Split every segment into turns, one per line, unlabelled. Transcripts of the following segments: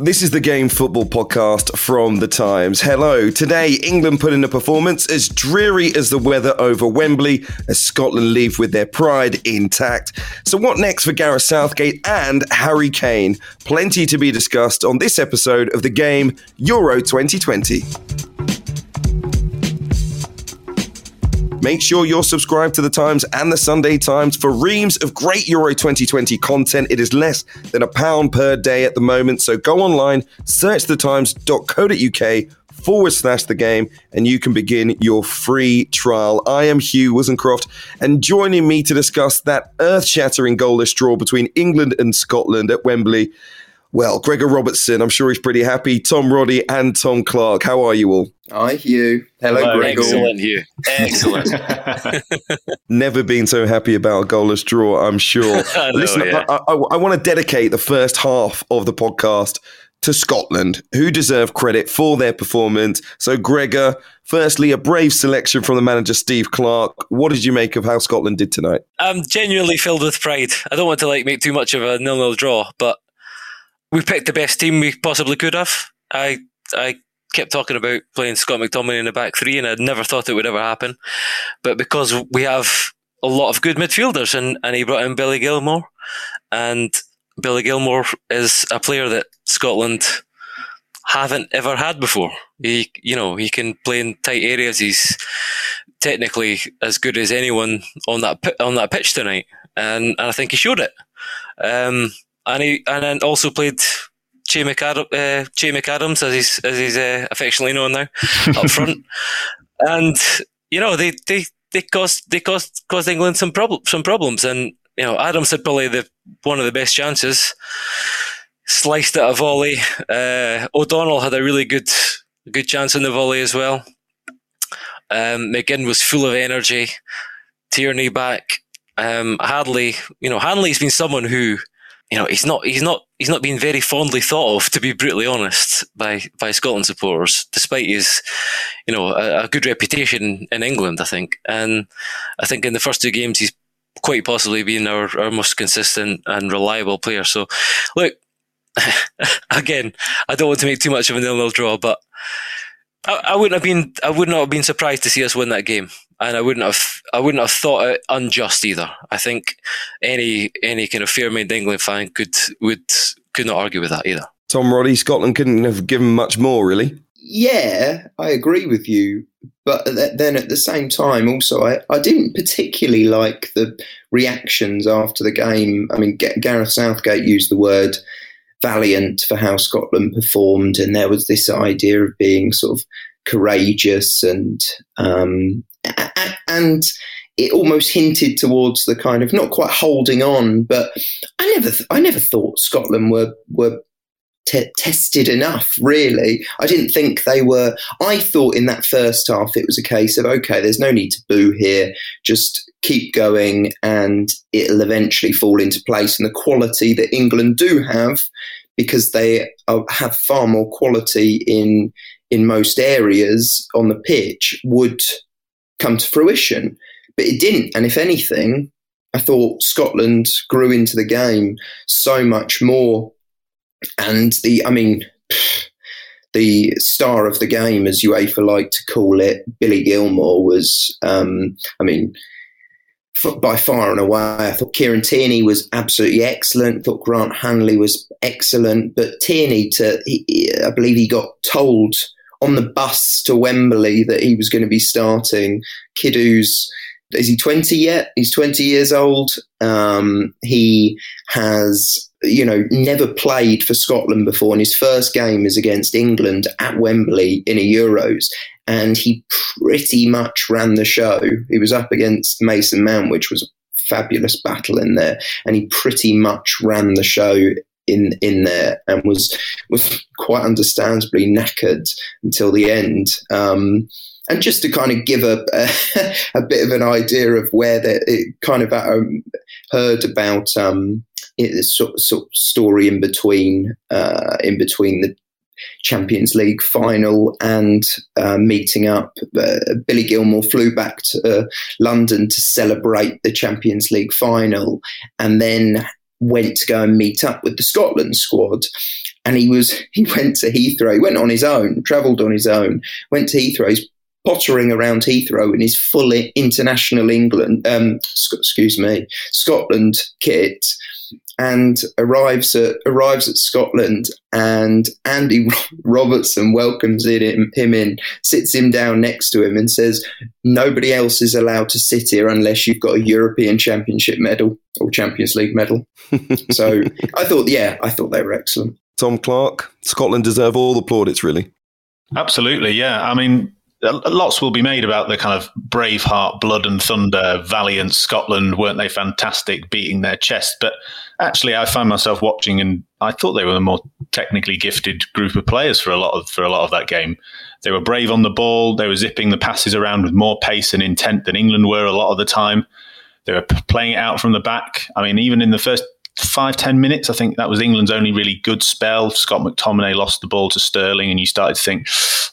This is the Game Football Podcast from The Times. Hello. Today, England put in a performance as dreary as the weather over Wembley as Scotland leave with their pride intact. So, what next for Gareth Southgate and Harry Kane? Plenty to be discussed on this episode of the game Euro 2020. Make sure you're subscribed to the Times and the Sunday Times for reams of great Euro 2020 content. It is less than a pound per day at the moment. So go online, search thetimes.co.uk forward slash the game, and you can begin your free trial. I am Hugh Woozencroft, and joining me to discuss that earth shattering goalless draw between England and Scotland at Wembley. Well, Gregor Robertson, I'm sure he's pretty happy. Tom Roddy and Tom Clarke. How are you all?
Hi, Hugh. Hello, Hello Gregor.
Excellent, Hugh. Excellent.
Never been so happy about a goalless draw, I'm sure. know, Listen, yeah. I, I, I want to dedicate the first half of the podcast to Scotland, who deserve credit for their performance. So, Gregor, firstly, a brave selection from the manager, Steve Clarke. What did you make of how Scotland did tonight?
I'm genuinely filled with pride. I don't want to like make too much of a nil-nil draw, but we picked the best team we possibly could have. I I kept talking about playing Scott McTominay in the back three, and I never thought it would ever happen. But because we have a lot of good midfielders, and, and he brought in Billy Gilmour, and Billy Gilmour is a player that Scotland haven't ever had before. He, you know, he can play in tight areas. He's technically as good as anyone on that on that pitch tonight, and, and I think he showed it. Um, and he and then also played Che, McAdam, uh, che McAdams, as he's as he's uh, affectionately known now, up front. And you know they they they caused they caused caused England some problem some problems. And you know Adams had probably the one of the best chances, sliced it a volley. Uh, O'Donnell had a really good good chance in the volley as well. Um, McGinn was full of energy. Tierney back. Um, Hanley, you know, Hanley's been someone who you know, he's not he's not he's not been very fondly thought of, to be brutally honest, by by Scotland supporters, despite his, you know, a, a, good reputation in England. I think, and I think in the first two games he's quite possibly been our, our most consistent and reliable player. So, look, again, I don't want to make too much of a nil-nil draw, but I, I wouldn't have been I would not have been surprised to see us win that game and I wouldn't have I wouldn't have thought it unjust either. I think any any kind of fair-minded England fan could would could not argue with that either.
Tom Roddy, Scotland couldn't have given much more, really.
Yeah, I agree with you. But then at the same time, also, I, I didn't particularly like the reactions after the game. I mean, Gareth Southgate used the word valiant for how Scotland performed, and there was this idea of being sort of courageous and um, and it almost hinted towards the kind of not quite holding on, but I never, I never thought Scotland were were t- tested enough. Really, I didn't think they were. I thought in that first half it was a case of okay, there's no need to boo here, just keep going, and it'll eventually fall into place. And the quality that England do have, because they are, have far more quality in in most areas on the pitch, would come to fruition. But it didn't. And if anything, I thought Scotland grew into the game so much more. And the, I mean, the star of the game, as UEFA like to call it, Billy Gilmour, was, um, I mean, by far and away. I thought Kieran Tierney was absolutely excellent. I thought Grant Hanley was excellent, but Tierney, to he, I believe he got told on the bus to Wembley that he was going to be starting. Kiddu's is he 20 yet? He's 20 years old. Um, he has, you know, never played for Scotland before, and his first game is against England at Wembley in a Euros. And he pretty much ran the show. He was up against Mason Mount, which was a fabulous battle in there, and he pretty much ran the show in in there and was was quite understandably knackered until the end. Um, and just to kind of give a, a, a bit of an idea of where they kind of um, heard about um, sort, sort of story in between uh, in between the Champions League final and uh, meeting up. Uh, Billy Gilmour flew back to uh, London to celebrate the Champions League final, and then went to go and meet up with the Scotland squad. And he was he went to Heathrow. He went on his own, travelled on his own, went to Heathrow. He's pottering around Heathrow in his fully international England, um, excuse me, Scotland kit and arrives at arrives at Scotland, and Andy Robertson welcomes him, him in, sits him down next to him, and says, "Nobody else is allowed to sit here unless you've got a European Championship medal or Champions League medal." so I thought, yeah, I thought they were excellent.
Tom Clarke, Scotland deserve all the plaudits, really.
Absolutely, yeah. I mean, lots will be made about the kind of Braveheart, blood and thunder, valiant Scotland. Weren't they fantastic, beating their chest? But actually, I find myself watching, and I thought they were the more technically gifted group of players for a lot of for a lot of that game. They were brave on the ball. They were zipping the passes around with more pace and intent than England were a lot of the time. They were playing it out from the back. I mean, even in the first five ten minutes. I think that was England's only really good spell. Scott McTominay lost the ball to Sterling, and you started to think,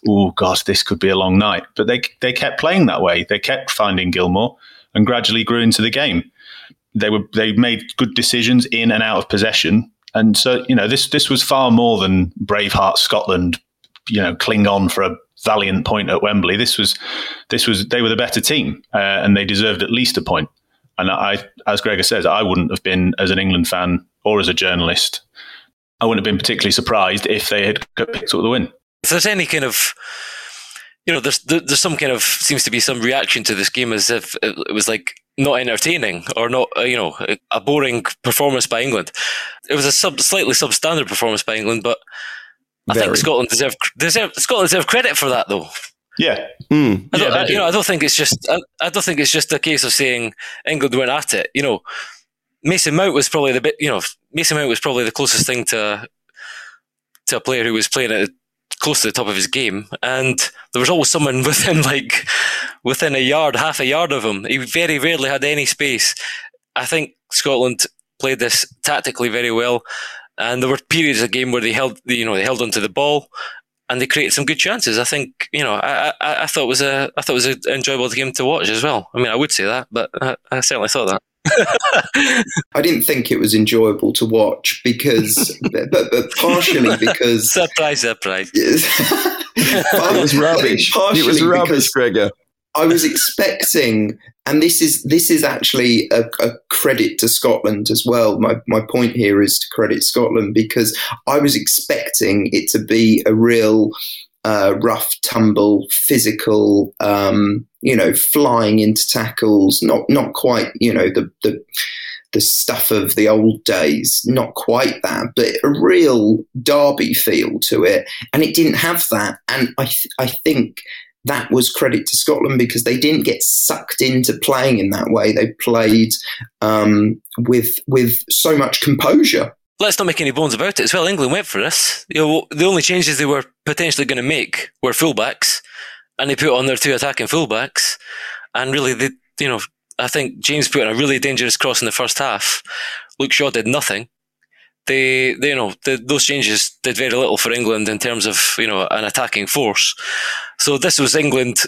"Oh gosh, this could be a long night." But they they kept playing that way. They kept finding Gilmour, and gradually grew into the game. They were they made good decisions in and out of possession, and so you know this this was far more than Braveheart Scotland. You know, cling on for a valiant point at Wembley. This was this was they were the better team, uh, and they deserved at least a point. And I, as Gregor says, I wouldn't have been as an England fan or as a journalist. I wouldn't have been particularly surprised if they had picked up the win.
If there's any kind of, you know, there's there's some kind of seems to be some reaction to this game as if it was like not entertaining or not, uh, you know, a boring performance by England. It was a sub, slightly substandard performance by England, but I Very. think Scotland deserve deserve Scotland deserve credit for that though.
Yeah.
Mm.
I,
yeah
I, you know, I don't think it's just. I, I, don't think it's just a case of saying England went at it. You know, Mason Mount was probably the bit. You know, Mason Mount was probably the closest thing to to a player who was playing at close to the top of his game, and there was always someone within like within a yard, half a yard of him. He very rarely had any space. I think Scotland played this tactically very well, and there were periods of the game where they held, you know, they held onto the ball and they created some good chances. I think you know I, I, I thought it was a I thought it was an enjoyable game to watch as well. I mean, I would say that, but I, I certainly thought that.
I didn't think it was enjoyable to watch because, but, but partially because
surprise, surprise.
it was rubbish. It was rubbish, Gregor.
I was expecting, and this is this is actually a, a, credit to Scotland as well. My my point here is to credit Scotland because I was expecting it to be a real uh, rough tumble, physical, um, you know, flying into tackles. Not not quite, you know, the the the stuff of the old days. Not quite that, but a real derby feel to it, and it didn't have that. And I th- I think that was credit to Scotland because they didn't get sucked into playing in that way. They played um, with with so much composure.
Let's not make any bones about it as well. England went for this. You know, the only changes they were potentially going to make were fullbacks, and they put on their two attacking fullbacks. And really, they, you know, I think James put in a really dangerous cross in the first half. Luke Shaw did nothing they, they you know, the, those changes did very little for England in terms of you know an attacking force. So this was England,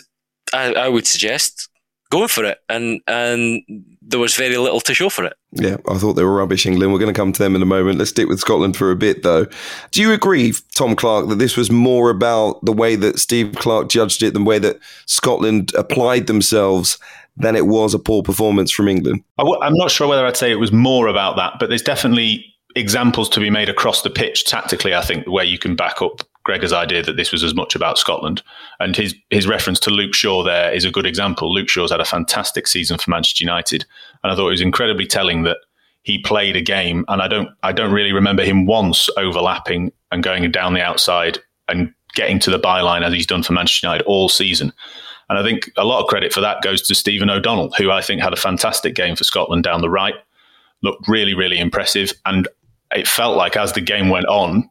I, I would suggest, going for it, and and there was very little to show for it.
Yeah, I thought they were rubbish, England. We're going to come to them in a moment. Let's stick with Scotland for a bit, though. Do you agree, Tom Clarke, that this was more about the way that Steve Clarke judged it, the way that Scotland applied themselves? Than it was a poor performance from England.
i w- I'm not sure whether I'd say it was more about that, but there's definitely examples to be made across the pitch tactically, I think, where you can back up Gregor's idea that this was as much about Scotland. And his his reference to Luke Shaw there is a good example. Luke Shaw's had a fantastic season for Manchester United, and I thought it was incredibly telling that he played a game, and I don't I don't really remember him once overlapping and going down the outside and getting to the byline as he's done for Manchester United all season. And I think a lot of credit for that goes to Stephen O'Donnell, who I think had a fantastic game for Scotland down the right, looked really, really impressive. And it felt like as the game went on,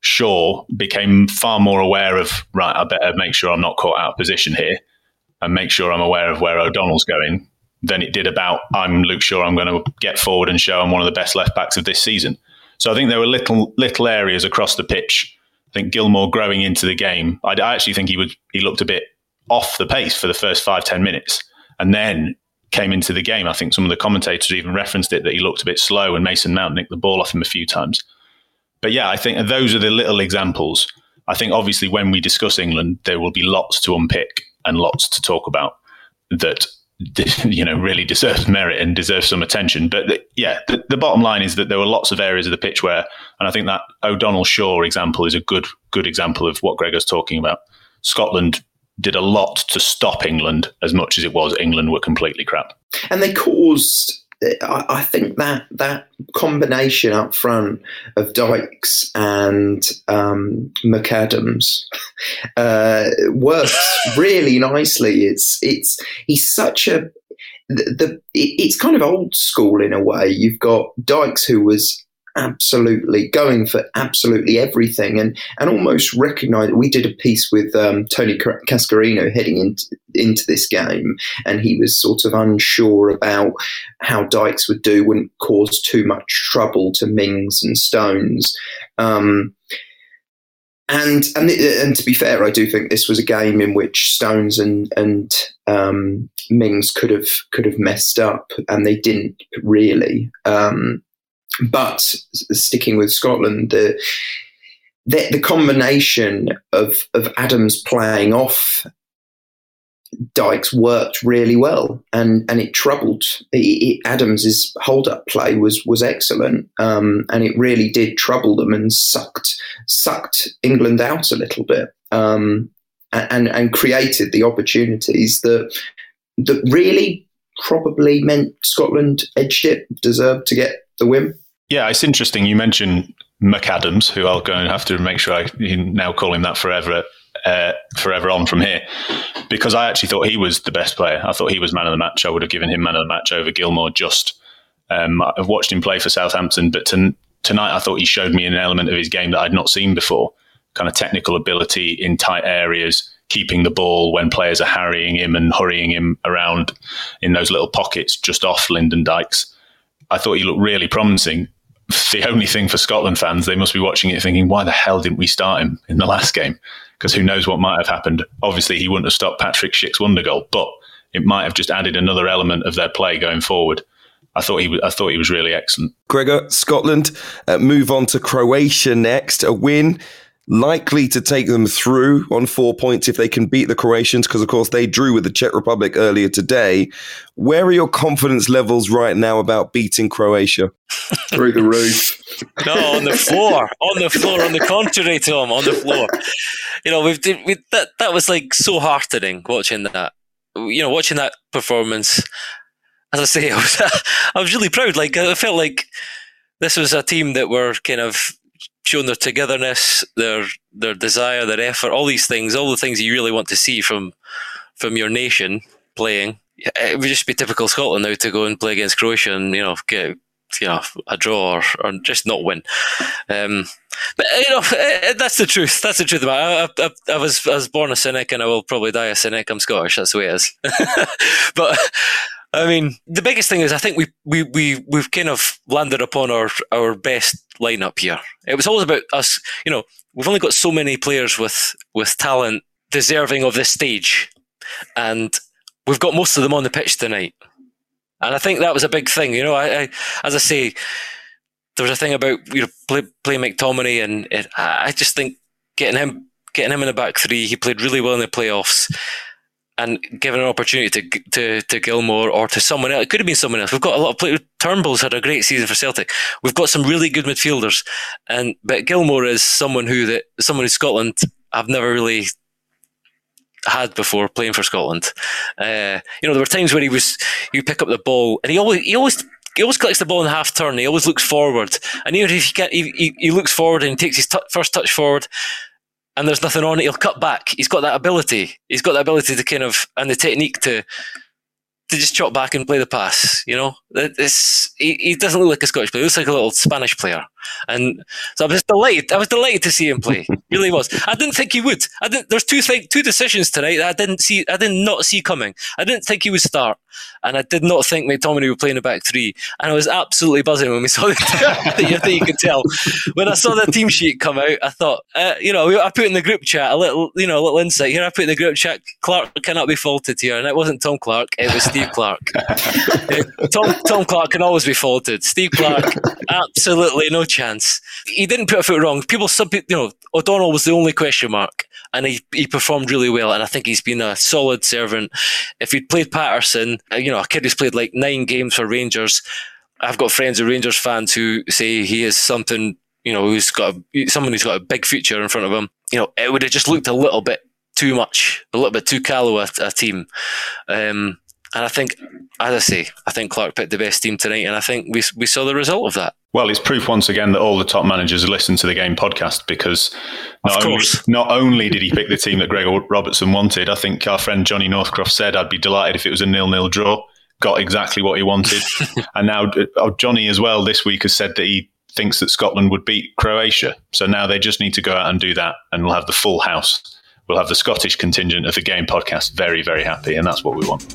Shaw became far more aware of, right, I better make sure I'm not caught out of position here and make sure I'm aware of where O'Donnell's going than it did about, I'm Luke Shaw, I'm going to get forward and show I'm one of the best left backs of this season. So I think there were little little areas across the pitch. I think Gilmour growing into the game, I, I actually think he would he looked a bit off the pace for the first five ten minutes, and then came into the game. I think some of the commentators even referenced it that he looked a bit slow, and Mason Mount nicked the ball off him a few times. But yeah, I think those are the little examples. I think obviously when we discuss England, there will be lots to unpick and lots to talk about that you know really deserves merit and deserves some attention. But the, yeah, the, the, bottom line is that there were lots of areas of the pitch where, and I think that O'Donnell Shaw example is a good good example of what Gregor's talking about. Scotland did a lot to stop England as much as it was England were completely crap,
and they caused I, think that that combination up front of Dykes and um, McAdams uh, works really nicely. It's it's he's such a the, the it's kind of old school in a way. You've got Dykes who was absolutely going for absolutely everything and and almost recognize we did a piece with um, Tony Cascarino heading into into this game and he was sort of unsure about how Dykes would do wouldn't cause too much trouble to Mings and Stones um, and and and to be fair, I do think this was a game in which Stones and and um, Mings could have could have messed up, and they didn't really. Um, but sticking with Scotland, the the, the combination of of Adams playing off Dykes worked really well, and and it troubled it, Adams's hold up play was was excellent, um, and it really did trouble them and sucked sucked England out a little bit, um, and and created the opportunities that that really probably meant Scotland edged it, deserved to get the win.
Yeah, it's interesting. You mentioned McAdams, who I'll go and have to make sure I now call him that forever, uh, forever on from here, because I actually thought he was the best player. I thought he was man of the match. I would have given him man of the match over Gilmour. Just um, I've watched him play for Southampton, but to, tonight I thought he showed me an element of his game that I'd not seen before. Kind of technical ability in tight areas, keeping the ball when players are harrying him and hurrying him around in those little pockets just off Lyndon Dykes. I thought he looked really promising the only thing for Scotland fans, they must be watching it thinking, why the hell didn't we start him in the last game? Because who knows what might have happened. Obviously, he wouldn't have stopped Patrick Schick's wonder goal, but it might have just added another element of their play going forward. I thought he was, I thought he was really excellent.
Gregor, Scotland uh, move on to Croatia next. A win likely to take them through on four points if they can beat the Croatians, because of course they drew with the Czech Republic earlier today. Where are your confidence levels right now about beating Croatia?
Through the roof.
no, on the floor, on the floor. On the contrary, Tom, on the floor. You know, we've, we that that was like so heartening watching that. You know, watching that performance. As I say, I was I was really proud. Like I felt like this was a team that were kind of showing their togetherness, their their desire, their effort, all these things, all the things you really want to see from from your nation playing. It would just be typical Scotland now to go and play against Croatia and you know get you know a draw or, or just not win. Um, but you know that's the truth. That's the truth. I, I, I, was I was born a cynic and I will probably die a cynic. I'm Scottish. That's the way it is. but I mean, the biggest thing is I think we we we we've kind of landed upon our our best lineup here. It was always about us. You know, we've only got so many players with with talent deserving of this stage, and we've got most of them on the pitch tonight. And I think that was a big thing. You know, I, I as I say, there was a thing about you know play, play McTominay, and it, I just think getting him getting him in the back three, he played really well in the playoffs and given an opportunity to to to Gilmour or to someone else, it could have been someone else. We've got a lot of players. Turnbull's had a great season for Celtic. We've got some really good midfielders, and but Gilmour is someone who that someone in Scotland I've never really had before playing for Scotland. Uh, you know, there were times where he was you pick up the ball and he always he always he always collects the ball in half turn. He always looks forward, and even if he can't, he, he, he looks forward and takes his t- first touch forward and there's nothing on it, he'll cut back. He's got that ability. He's got that ability to kind of and the technique to to just chop back and play the pass. You know, it's he, he doesn't look like a Scottish player. He looks like a little Spanish player. And so I was delighted. I was delighted to see him play. really was. I didn't think he would. I didn't. There's two two decisions tonight that I didn't see. I did not see coming. I didn't think he would start, and I did not think McTominay would play in the back three. And I was absolutely buzzing when we saw the that you could tell when I saw the team sheet come out. I thought, uh, you know, I put in the group chat a little, you know, a little insight here. I put in the group chat. Clarke cannot be faulted here, and it wasn't Tom Clarke. It was Steve Clarke. Tom Tom Clarke can always be faulted. Steve Clarke, absolutely no chance. He didn't put a foot wrong. People, some you know, O'Donnell was the only question mark, and he, he performed really well. And I think he's been a solid servant. If he'd played Patterson, uh, you know, a kid who's played like nine games for Rangers. I've got friends of Rangers fans who say he is something, you know, who's got a, someone who's got a big future in front of him. You know, it would have just looked a little bit too much, a little bit too callow a, a team. Um, and I think, as I say, I think Clarke picked the best team tonight, and I think we we saw the result of that.
Well, it's proof once again that all the top managers listen to the game podcast because not, only, not only, did he pick the team that Gregor Robertson wanted, I think our friend Johnny Northcroft said, I'd be delighted if it was a nil-nil draw. Got exactly what he wanted. and now uh, Johnny as well this week has said that he thinks that Scotland would beat Croatia. So now they just need to go out and do that, and we'll have the full house. We'll have the Scottish contingent of the game podcast very, very happy, and that's what we want.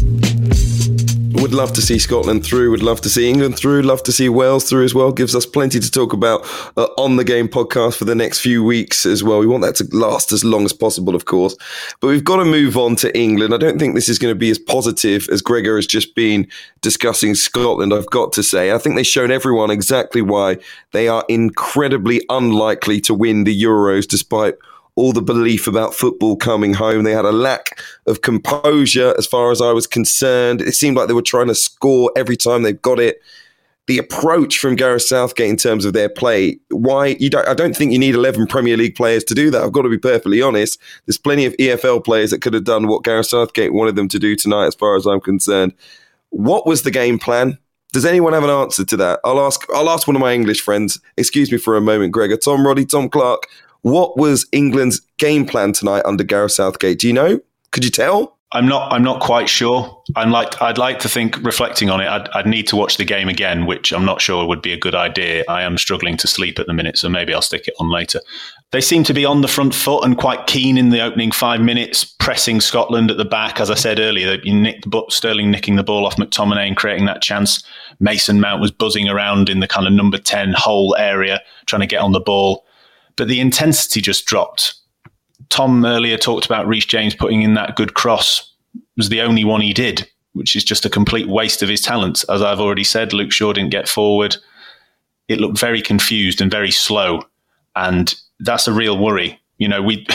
Would love to see Scotland through. Would love to see England through. Love to see Wales through as well. Gives us plenty to talk about uh, on the game podcast for the next few weeks as well. We want that to last as long as possible, of course. But we've got to move on to England. I don't think this is going to be as positive as Gregor has just been discussing Scotland. I've got to say, I think they've shown everyone exactly why they are incredibly unlikely to win the Euros, despite all the belief about football coming home. They had a lack of composure as far as I was concerned. It seemed like they were trying to score every time they got it. The approach from Gareth Southgate in terms of their play, why you don't, I don't think you need 11 Premier League players to do that. I've got to be perfectly honest. There's plenty of EFL players that could have done what Gareth Southgate wanted them to do tonight, as far as I'm concerned. What was the game plan? Does anyone have an answer to that? I'll ask. I'll ask one of my English friends. Excuse me for a moment, Gregor. Tom Roddy, Tom Clarke. What was England's game plan tonight under Gareth Southgate? Do you know? Could you tell?
I'm not. I'm not quite sure. I'm like. I'd like to think, reflecting on it, I'd, I'd, need to watch the game again, which I'm not sure would be a good idea. I am struggling to sleep at the minute, so maybe I'll stick it on later. They seem to be on the front foot and quite keen in the opening five minutes, pressing Scotland at the back. As I said earlier, you nicked Sterling nicking the ball off McTominay and creating that chance. Mason Mount was buzzing around in the kind of number ten hole area, trying to get on the ball but the intensity just dropped. Tom earlier talked about Reece James putting in that good cross it was the only one he did, which is just a complete waste of his talents. As I've already said, Luke Shaw didn't get forward. It looked very confused and very slow, and that's a real worry. You know, we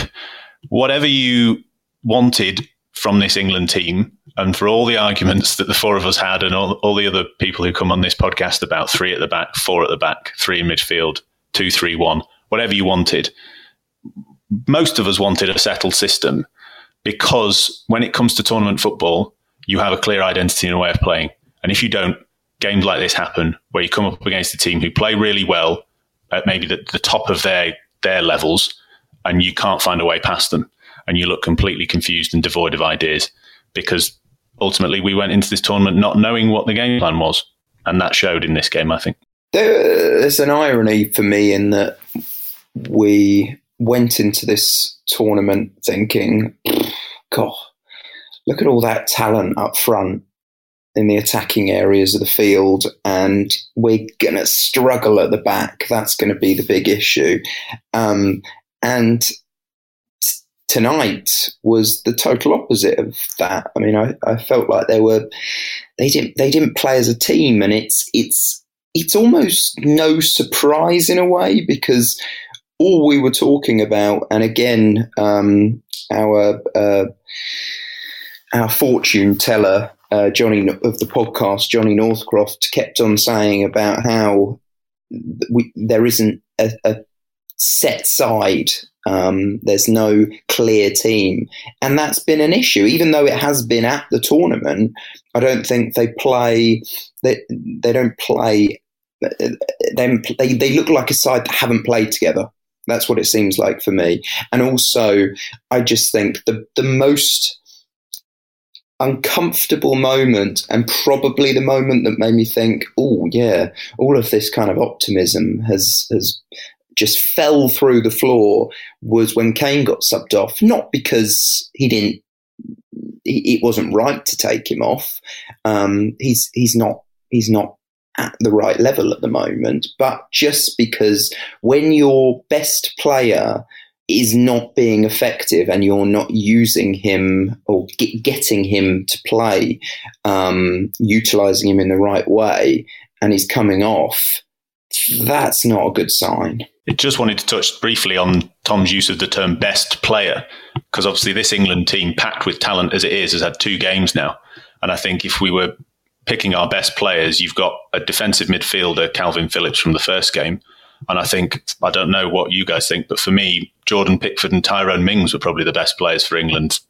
whatever you wanted from this England team, and for all the arguments that the four of us had, and all, all the other people who come on this podcast about three at the back, four at the back, three in midfield, two, three, one whatever you wanted. Most of us wanted a settled system because when it comes to tournament football, you have a clear identity and a way of playing. And if you don't, games like this happen where you come up against a team who play really well at maybe the, the top of their their levels and you can't find a way past them and you look completely confused and devoid of ideas because ultimately we went into this tournament not knowing what the game plan was and that showed in this game i think
there's an irony for me in that we went into this tournament thinking, God, look at all that talent up front in the attacking areas of the field, and we're going to struggle at the back. That's going to be the big issue. Um, and tonight was the total opposite of that. I mean, I, I felt like they were they didn't they didn't play as a team, and it's it's it's almost no surprise in a way because all we were talking about, and again, um, our uh, our fortune teller uh, Johnny of the podcast, Johnny Northcroft, kept on saying about how we, there isn't a, a set side. Um, there's no clear team, and that's been an issue. Even though it has been at the tournament, I don't think they play. They they don't play. They, they they look like a side that haven't played together. That's what it seems like for me. And also, I just think the the most uncomfortable moment and probably the moment that made me think, oh yeah, all of this kind of optimism has has just fell through the floor was when Kane got subbed off, not because he didn't it wasn't right to take him off. Um, he's he's not he's not at the right level at the moment, but just because when your best player is not being effective and you're not using him or get, getting him to play, um, utilizing him in the right way, and he's coming off, that's not a good sign.
I just wanted to touch briefly on Tom's use of the term best player, because obviously this England team, packed with talent as it is, has had two games now. And I think if we were picking our best players, you've got a defensive midfielder, Calvin Phillips, from the first game and I think, I don't know what you guys think, but for me, Jordan Pickford and Tyrone Mings were probably the best players for England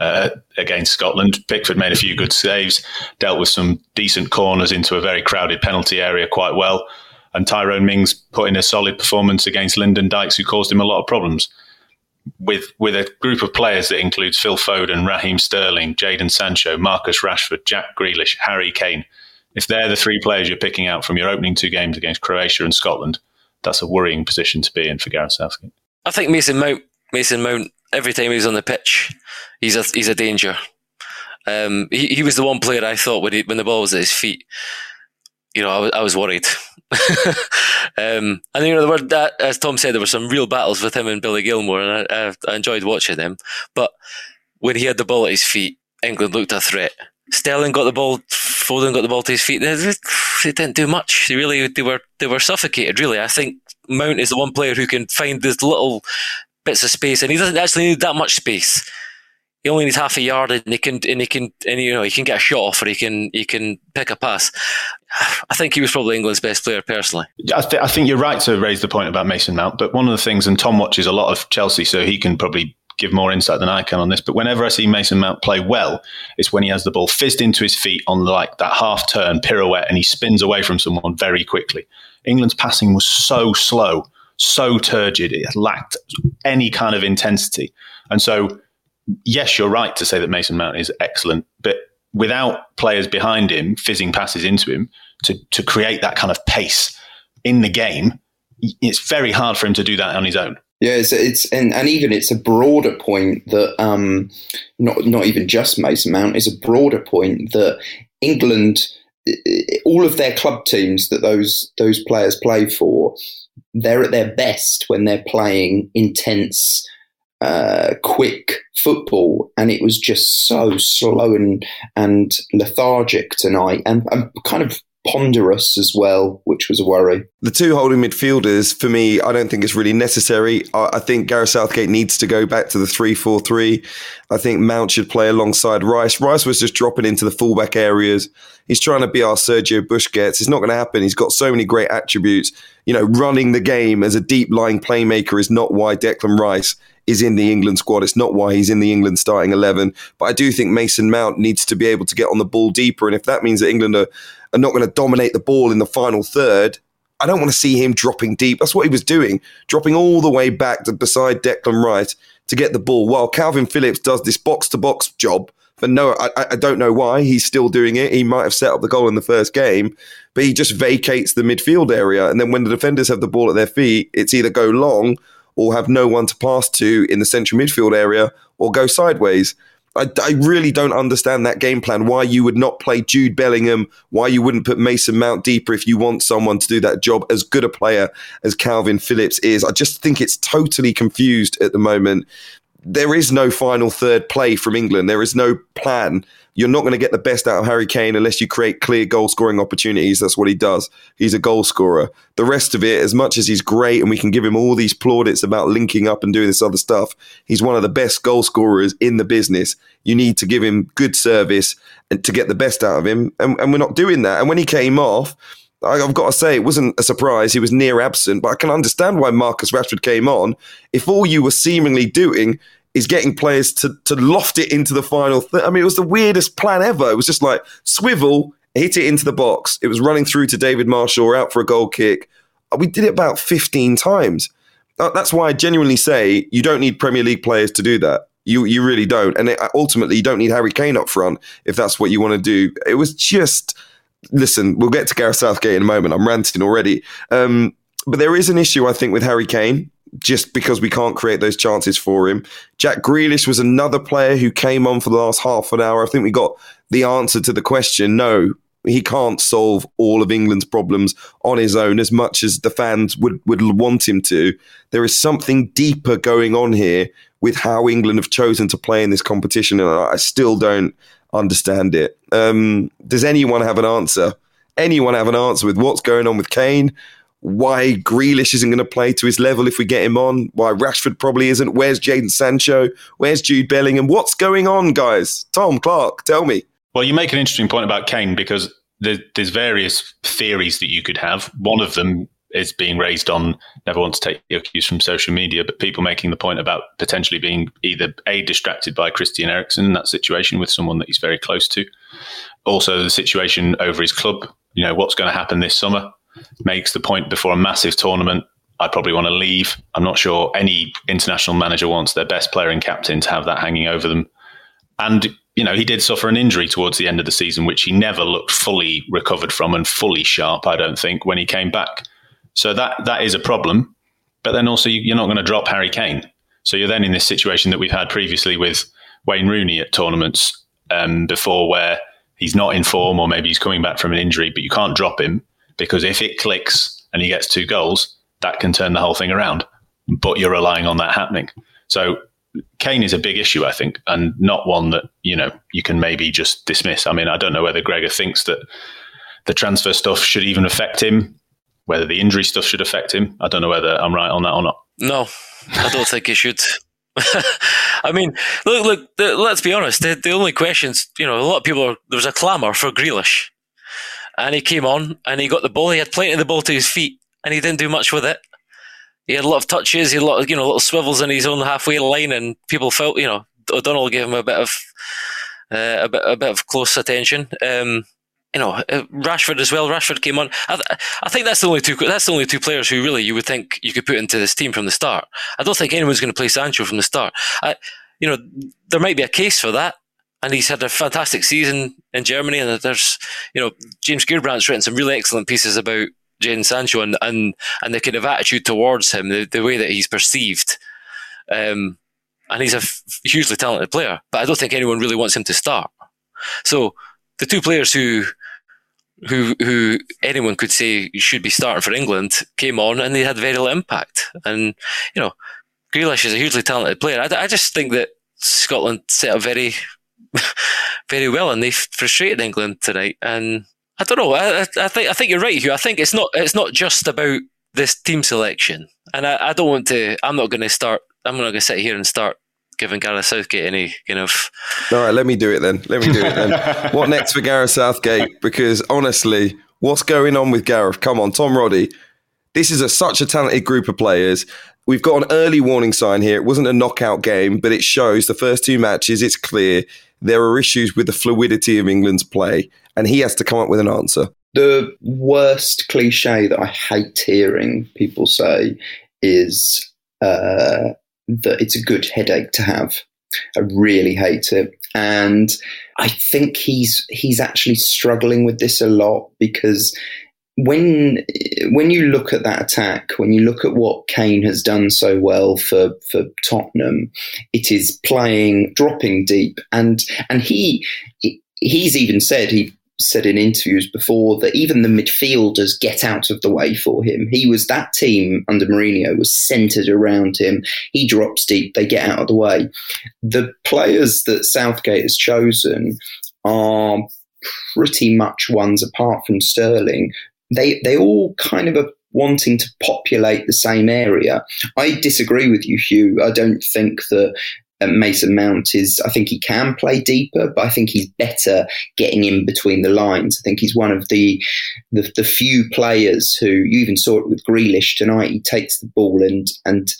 uh, against Scotland. Pickford made a few good saves, dealt with some decent corners into a very crowded penalty area quite well. And Tyrone Mings put in a solid performance against Lyndon Dykes, who caused him a lot of problems. With with a group of players that includes Phil Foden, Raheem Sterling, Jadon Sancho, Marcus Rashford, Jack Grealish, Harry Kane. If they're the three players you're picking out from your opening two games against Croatia and Scotland, that's a worrying position to be in for Gareth Southgate.
I think Mason Mount, Mason Mount, every time he's on the pitch, he's a he's a danger. Um, he, he was the one player I thought when he, when the ball was at his feet, you know, I was, I was worried. um, and you know, there were that, as Tom said, there were some real battles with him and Billy Gilmour, and I, I, I enjoyed watching them. But when he had the ball at his feet, England looked a threat. Sterling got the ball, Foden got the ball to his feet. They, they didn't do much. They really they were they were suffocated. Really, I think Mount is the one player who can find these little bits of space, and he doesn't actually need that much space. He only needs half a yard, and he can and he can and you know he can get a shot off, or he can he can pick a pass. I think he was probably England's best player personally.
I, th- I think you're right to raise the point about Mason Mount, but one of the things, and Tom watches a lot of Chelsea, so he can probably give more insight than I can on this, but whenever I see Mason Mount play well, it's when he has the ball fizzed into his feet on like that half turn pirouette and he spins away from someone very quickly. England's passing was so slow, so turgid, it lacked any kind of intensity. And so, yes, you're right to say that Mason Mount is excellent, but without players behind him fizzing passes into him to, to create that kind of pace in the game, it's very hard for him to do that on his own.
Yeah, it's, it's and, and even it's a broader point that um, not not even just Mason Mount is a broader point that England, all of their club teams that those those players play for, they're at their best when they're playing intense, uh, quick football, and it was just so slow and and lethargic tonight, and, and kind of ponderous as well, which was a worry.
The two holding midfielders, for me, I don't think it's really necessary. I, I think Gareth Southgate needs to go back to the 3 4 3. I think Mount should play alongside Rice. Rice was just dropping into the fullback areas. He's trying to be our Sergio Busquets. It's not going to happen. He's got so many great attributes. You know, running the game as a deep lying playmaker is not why Declan Rice is in the England squad. It's not why he's in the England starting 11. But I do think Mason Mount needs to be able to get on the ball deeper. And if that means that England are are not going to dominate the ball in the final third. I don't want to see him dropping deep. That's what he was doing, dropping all the way back to beside Declan Rice to get the ball. While Calvin Phillips does this box to box job, but no, I, I, don't know why he's still doing it. He might have set up the goal in the first game, but he just vacates the midfield area. And then when the defenders have the ball at their feet, it's either go long or have no one to pass to in the central midfield area or go sideways. I, I, really don't understand that game plan. Why you would not play Jude Bellingham? Why you wouldn't put Mason Mount deeper if you want someone to do that job as good a player as Calvin Phillips is? I just think it's totally confused at the moment. There is no final third play from England. There is no plan you're not going to get the best out of Harry Kane unless you create clear goal scoring opportunities. That's what he does. He's a goal scorer. The rest of it, as much as he's great and we can give him all these plaudits about linking up and doing this other stuff, he's one of the best goal scorers in the business. You need to give him good service and to get the best out of him. And, and we're not doing that. And when he came off, I've got to say, it wasn't a surprise. He was near absent, but I can understand why Marcus Rashford came on. If all you were seemingly doing is getting players to to loft it into the final. Th- I mean, it was the weirdest plan ever. It was just like swivel, hit it into the box. It was running through to David Marshall, out for a goal kick. Uh, we did it about 15 times. Uh, that's why I genuinely say you don't need Premier League players to do that. You you really don't. And it, ultimately, you don't need Harry Kane up front if that's what you want to do. It was just. Listen, we'll get to Gareth Southgate in a moment. I'm ranting already. Um, but there is an issue, I think, with Harry Kane just because we can't create those chances for him. Jack Grealish was another player who came on for the last half an hour. I think we got the answer to the question. No, he can't solve all of England's problems on his own as much as the fans would, would want him to. There is something deeper going on here with how England have chosen to play in this competition, and I still don't understand it. Um, does anyone have an answer? Anyone have an answer with what's going on with Kane? Why Grealish isn't going to play to his level if we get him on, why Rashford probably isn't. Where's Jadon Sancho? Where's Jude Bellingham? What's going on, guys? Tom Clarke, tell me.
Well, you make an interesting point about Kane because there's various theories that you could have. One of them is being raised on never want to take your cues from social media, but people making the point about potentially being either a distracted by Christian Eriksen in that situation with someone that he's very close to. Also, the situation over his club. You know what's going to happen this summer makes the point before a massive tournament. I'd probably want to leave. I'm not sure any international manager wants their best player and captain to have that hanging over them. And, you know, he did suffer an injury towards the end of the season, which he never looked fully recovered from and fully sharp, I don't think, when he came back. So that that is a problem. But then also, you're not going to drop Harry Kane. So you're then in this situation that we've had previously with Wayne Rooney at tournaments um, before, where he's not in form or maybe he's coming back from an injury, but you can't drop him because if it clicks and he gets two goals, that can turn the whole thing around. But you're relying on that happening. So Kane is a big issue, I think, and not one that you know you can maybe just dismiss. I mean, I don't know whether Gregor thinks that the transfer stuff should even affect him, whether the injury stuff should affect him. I don't know whether I'm right on that or not.
No, I don't think it should. I mean, look, look. The, let's be honest. The, the only questions, you know, a lot of people are. There was a clamour for Grealish and he came on and he got the ball. He had plenty of the ball to his feet, and he didn't do much with it. He had a lot of touches. He had a lot of you know little swivels in his own halfway line, and people felt you know O'Donnell gave him a bit of uh, a bit a bit of close attention. Um, you know, uh, Rashford as well. Rashford came on. I, I, think that's the only two. That's the only two players who really you would think you could put into this team from the start. I don't think anyone's going to play Sancho from the start. I, you know, there might be a case for that and he's had a fantastic season in Germany. And there's, you know, James Gheerbrant's written some really excellent pieces about Jadon Sancho and, and, and the kind of attitude towards him, the, the way that he's perceived. Um, and he's a f- hugely talented player, but I don't think anyone really wants him to start. So the two players who who who anyone could say should be starting for England came on and they had very little impact. And you know, Grealish is a hugely talented player. I, I just think that Scotland set a very very well, and they frustrated England tonight. And I don't know. I, I, think I think you're right, Hugh. I think it's not it's not just about this team selection, and I, I don't want to. I'm not going to start. I'm not going to sit here and start giving Gareth Southgate any kind of.
All right, let me do it then. Let me do it then. what next for Gareth Southgate? Because honestly, what's going on with Gareth? Come on, Tom Roddy. This is a, such a talented group of players. We've got an early warning sign here. It wasn't a knockout game, but it shows the first two matches. It's clear there are issues with the fluidity of England's play, and he has to come up with an answer.
The worst cliche that I hate hearing people say is uh, that it's a good headache to have. I really hate it. And I think he's he's actually struggling with this a lot because when when you look at that attack, when you look at what Kane has done so well for for Tottenham, it is playing dropping deep, and and he he's even said he said in interviews before that even the midfielders get out of the way for him. He was that team under Mourinho was centered around him. He drops deep, they get out of the way. The players that Southgate has chosen are pretty much ones apart from Sterling they they all kind of are wanting to populate the same area. I disagree with you, Hugh. I don't think that uh, Mason Mount is. I think he can play deeper, but I think he's better getting in between the lines. I think he's one of the the, the few players who you even saw it with Grealish tonight. He takes the ball and and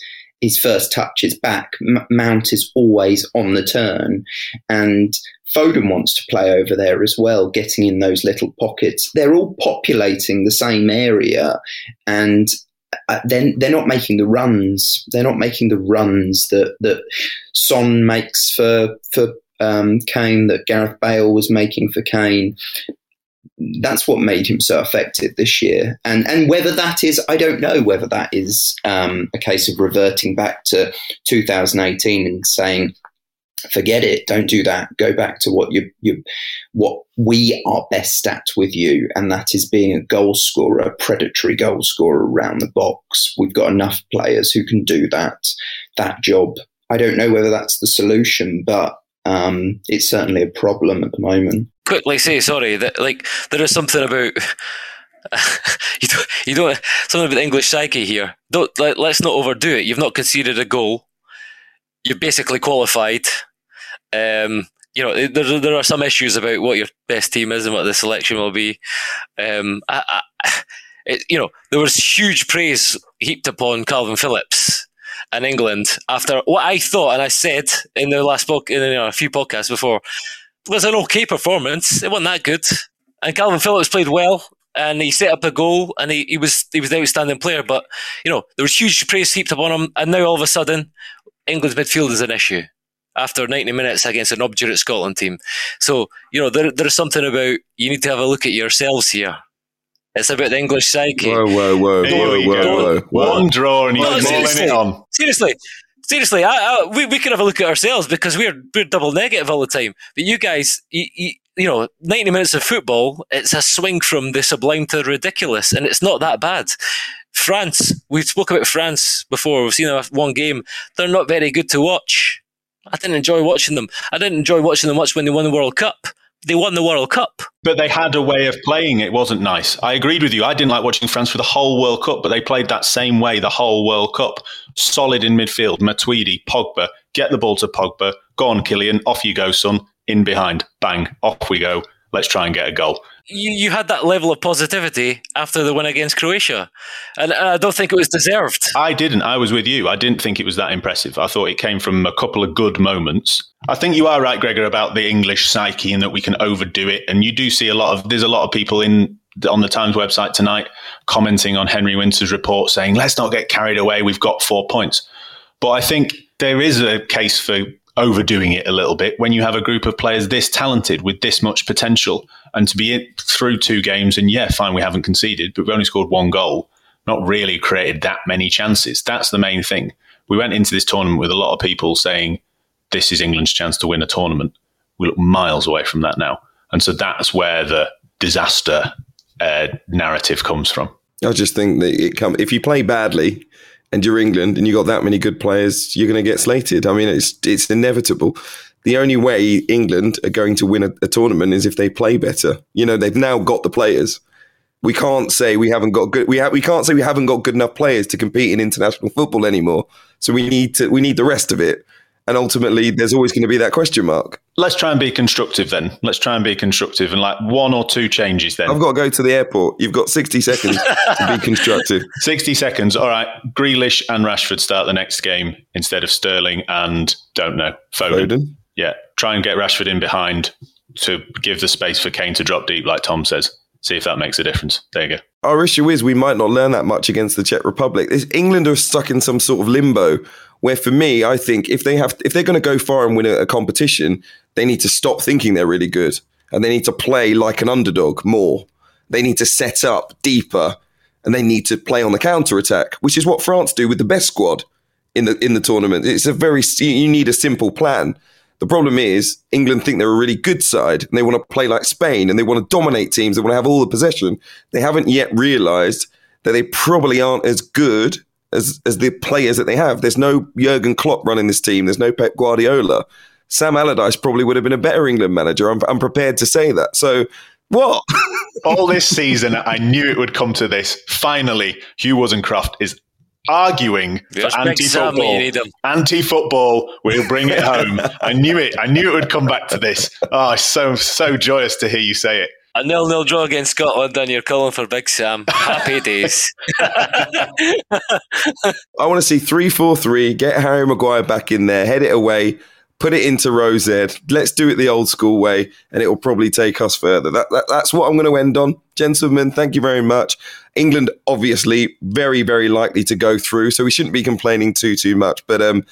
his first touch is back. M- Mount is always on the turn, and Foden wants to play over there as well, getting in those little pockets. They're all populating the same area, and uh, then they're not making the runs. They're not making the runs that that Son makes for for um, Kane, that Gareth Bale was making for Kane that's what made him so effective this year. And and whether that is, I don't know whether that is um, a case of reverting back to 2018 and saying, forget it, don't do that. Go back to what you you what we are best at with you, and that is being a goal scorer, a predatory goal scorer around the box. We've got enough players who can do that that job. I don't know whether that's the solution, but um, it's certainly a problem at the moment.
Quickly say sorry that like there is something about you don't you don't something about the English psyche here. Don't let, let's not overdo it. You've not conceded a goal. You've basically qualified. Um, you know there there are some issues about what your best team is and what the selection will be. Um, I, I, it, you know there was huge praise heaped upon Kalvin Phillips in England after what I thought, and I said in the last book, in you know, a few podcasts before, was an okay performance. It wasn't that good. And Kalvin Phillips played well, and he set up a goal, and he, he was he was the outstanding player. But you know there was huge praise heaped upon him, and now all of a sudden, England's midfield is an issue after 90 minutes against an obdurate Scotland team. So you know there there's something about you need to have a look at yourselves here it's about the English psyche.
Whoa, whoa, whoa, whoa, whoa, whoa,
One draw and he's well, balling it on.
Seriously, seriously, I, I, we, we could have a look at ourselves because we're, we're double negative all the time. But you guys, you, you, you, know, 90 minutes of football, it's a swing from the sublime to the ridiculous, and it's not that bad. France, we spoke about France before. We've seen them one game. They're not very good to watch. I didn't enjoy watching them. I didn't enjoy watching them much when they won the World Cup they won the World Cup.
But they had a way of playing. It wasn't nice. I agreed with you. I didn't like watching France for the whole World Cup, but they played that same way the whole World Cup. Solid in midfield. Matuidi, Pogba, get the ball to Pogba. Go on, Kylian. Off you go, son. In behind. Bang. Off we go. Let's try and get a goal
you, you had that level of positivity after the win against Croatia, and I don't think it was deserved.
I didn't. I was with you. I didn't think it was that impressive. I thought it came from a couple of good moments. I think you are right, Gregor, about the English psyche and that we can overdo it. And you do see a lot of there's a lot of people in on the Times website tonight commenting on Henry Winter's report saying, let's not get carried away. We've got four points. But I think there is a case for overdoing it a little bit when you have a group of players this talented with this much potential and to be through two games and yeah fine we haven't conceded but we only scored one goal not really created that many chances that's the main thing we went into this tournament with a lot of people saying this is England's chance to win a tournament we look miles away from that now and so that's where the disaster uh, narrative comes from
I just think that it come if you play badly and you're England and you got that many good players, you're going to get slated. I mean, it's it's inevitable. The only way England are going to win a, a tournament is if they play better. You know, they've now got the players. We can't say we haven't got good. We ha- we can't say we haven't got good enough players to compete in international football anymore. So we need to we need the rest of it. And ultimately, there's always going to be that question mark.
Let's try and be constructive then. Let's try and be constructive and like one or two changes then.
I've got to go to the airport. You've got 60 seconds to be constructive.
60 seconds. All right. Grealish and Rashford start the next game instead of Sterling and, don't know, Foden. Foden. Yeah. Try and get Rashford in behind to give the space for Kane to drop deep, like Tom says. See if that makes a difference. There you go.
Our issue is we might not learn that much against the Czech Republic. England are stuck in some sort of limbo where for me, I think if they have, if they're going to go far and win a, a competition, they need to stop thinking they're really good and they need to play like an underdog more. They need to set up deeper and they need to play on the counter attack, which is what France do with the best squad in the in the tournament. It's a very you need a simple plan. The problem is England think they're a really good side and they want to play like Spain and they want to dominate teams. They want to have all the possession. They haven't yet realised that they probably aren't as good as as the players that they have. There's no Jurgen Klopp running this team. There's no Pep Guardiola. Sam Allardyce probably would have been a better England manager. I'm, I'm prepared to say that. So what?
All this season, I knew it would come to this. Finally, Hugh Woozencroft is arguing for anti-football. Anti-football, we'll bring it home. I knew it. I knew it would come back to this. Oh, so so joyous to hear you say it.
A nil-nil draw against Scotland, and you're calling for Big Sam. Happy days.
I want to see three-four-three. Get Harry Maguire back in there. Head it away put it into Row Z. Let's do it the old school way, and it will probably take us further. That, that, that's what I'm going to end on. Gentlemen, thank you very much. England, obviously, very, very likely to go through, so we shouldn't be complaining too, too much. But um,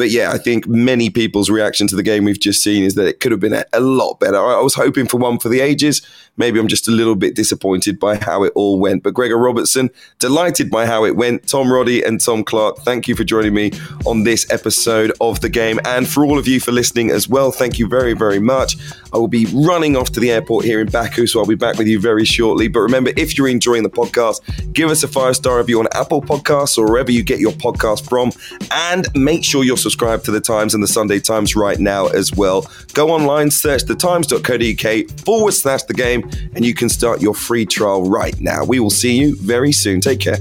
but yeah, I think many people's reaction to the game we've just seen is that it could have been a, a, lot better. I was hoping for one for the ages. Maybe I'm just a little bit disappointed by how it all went. But Gregor Robertson, delighted by how it went. Tom Roddy and Tom Clarke, thank you for joining me on this episode of the game. And for all of you for listening as well, thank you very, very much. I will be running off to the airport here in Baku, so I'll be back with you very shortly. But remember, if you're enjoying the podcast, give us a five star review on Apple Podcasts or wherever you get your podcast from. And make sure you're subscribed to the Times and the Sunday Times right now as well. Go online, search thetimes.co.uk forward slash the game, and you can start your free trial right now. We will see you very soon. Take care.